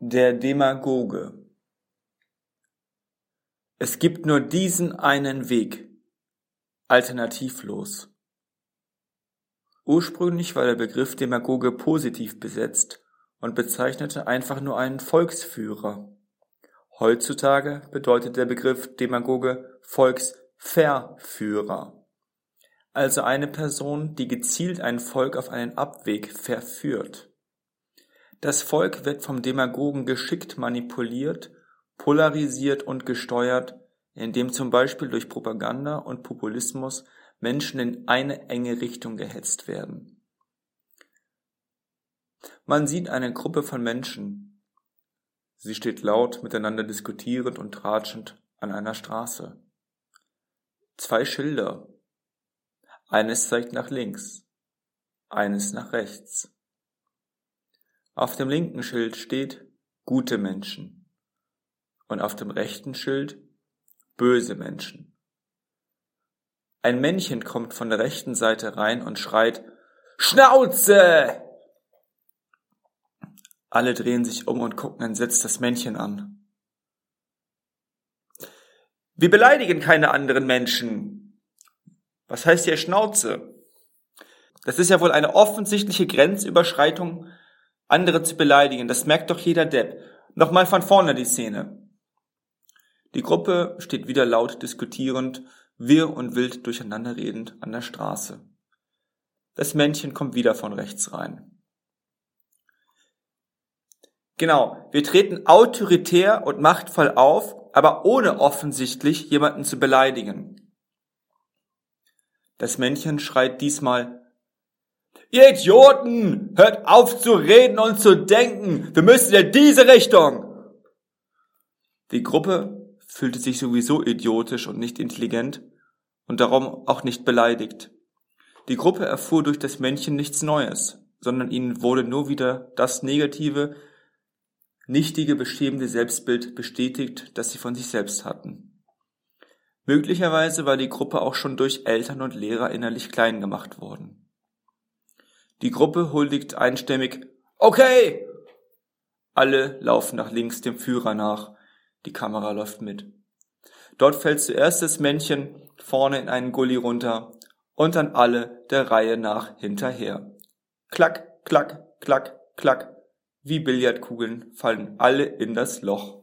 Der Demagoge Es gibt nur diesen einen Weg, alternativlos. Ursprünglich war der Begriff Demagoge positiv besetzt und bezeichnete einfach nur einen Volksführer. Heutzutage bedeutet der Begriff Demagoge Volksverführer, also eine Person, die gezielt ein Volk auf einen Abweg verführt. Das Volk wird vom Demagogen geschickt manipuliert, polarisiert und gesteuert, indem zum Beispiel durch Propaganda und Populismus Menschen in eine enge Richtung gehetzt werden. Man sieht eine Gruppe von Menschen. Sie steht laut miteinander diskutierend und tratschend an einer Straße. Zwei Schilder. Eines zeigt nach links, eines nach rechts. Auf dem linken Schild steht gute Menschen und auf dem rechten Schild böse Menschen. Ein Männchen kommt von der rechten Seite rein und schreit Schnauze! Alle drehen sich um und gucken entsetzt das Männchen an. Wir beleidigen keine anderen Menschen. Was heißt hier Schnauze? Das ist ja wohl eine offensichtliche Grenzüberschreitung andere zu beleidigen, das merkt doch jeder Depp. Nochmal von vorne die Szene. Die Gruppe steht wieder laut diskutierend, wirr und wild durcheinander redend an der Straße. Das Männchen kommt wieder von rechts rein. Genau, wir treten autoritär und machtvoll auf, aber ohne offensichtlich jemanden zu beleidigen. Das Männchen schreit diesmal Ihr Idioten, hört auf zu reden und zu denken. Wir müssen in diese Richtung. Die Gruppe fühlte sich sowieso idiotisch und nicht intelligent und darum auch nicht beleidigt. Die Gruppe erfuhr durch das Männchen nichts Neues, sondern ihnen wurde nur wieder das negative, nichtige, beschämende Selbstbild bestätigt, das sie von sich selbst hatten. Möglicherweise war die Gruppe auch schon durch Eltern und Lehrer innerlich klein gemacht worden. Die Gruppe huldigt einstimmig Okay! Alle laufen nach links dem Führer nach. Die Kamera läuft mit. Dort fällt zuerst das Männchen vorne in einen Gully runter und dann alle der Reihe nach hinterher. Klack, klack, klack, klack. Wie Billardkugeln fallen alle in das Loch.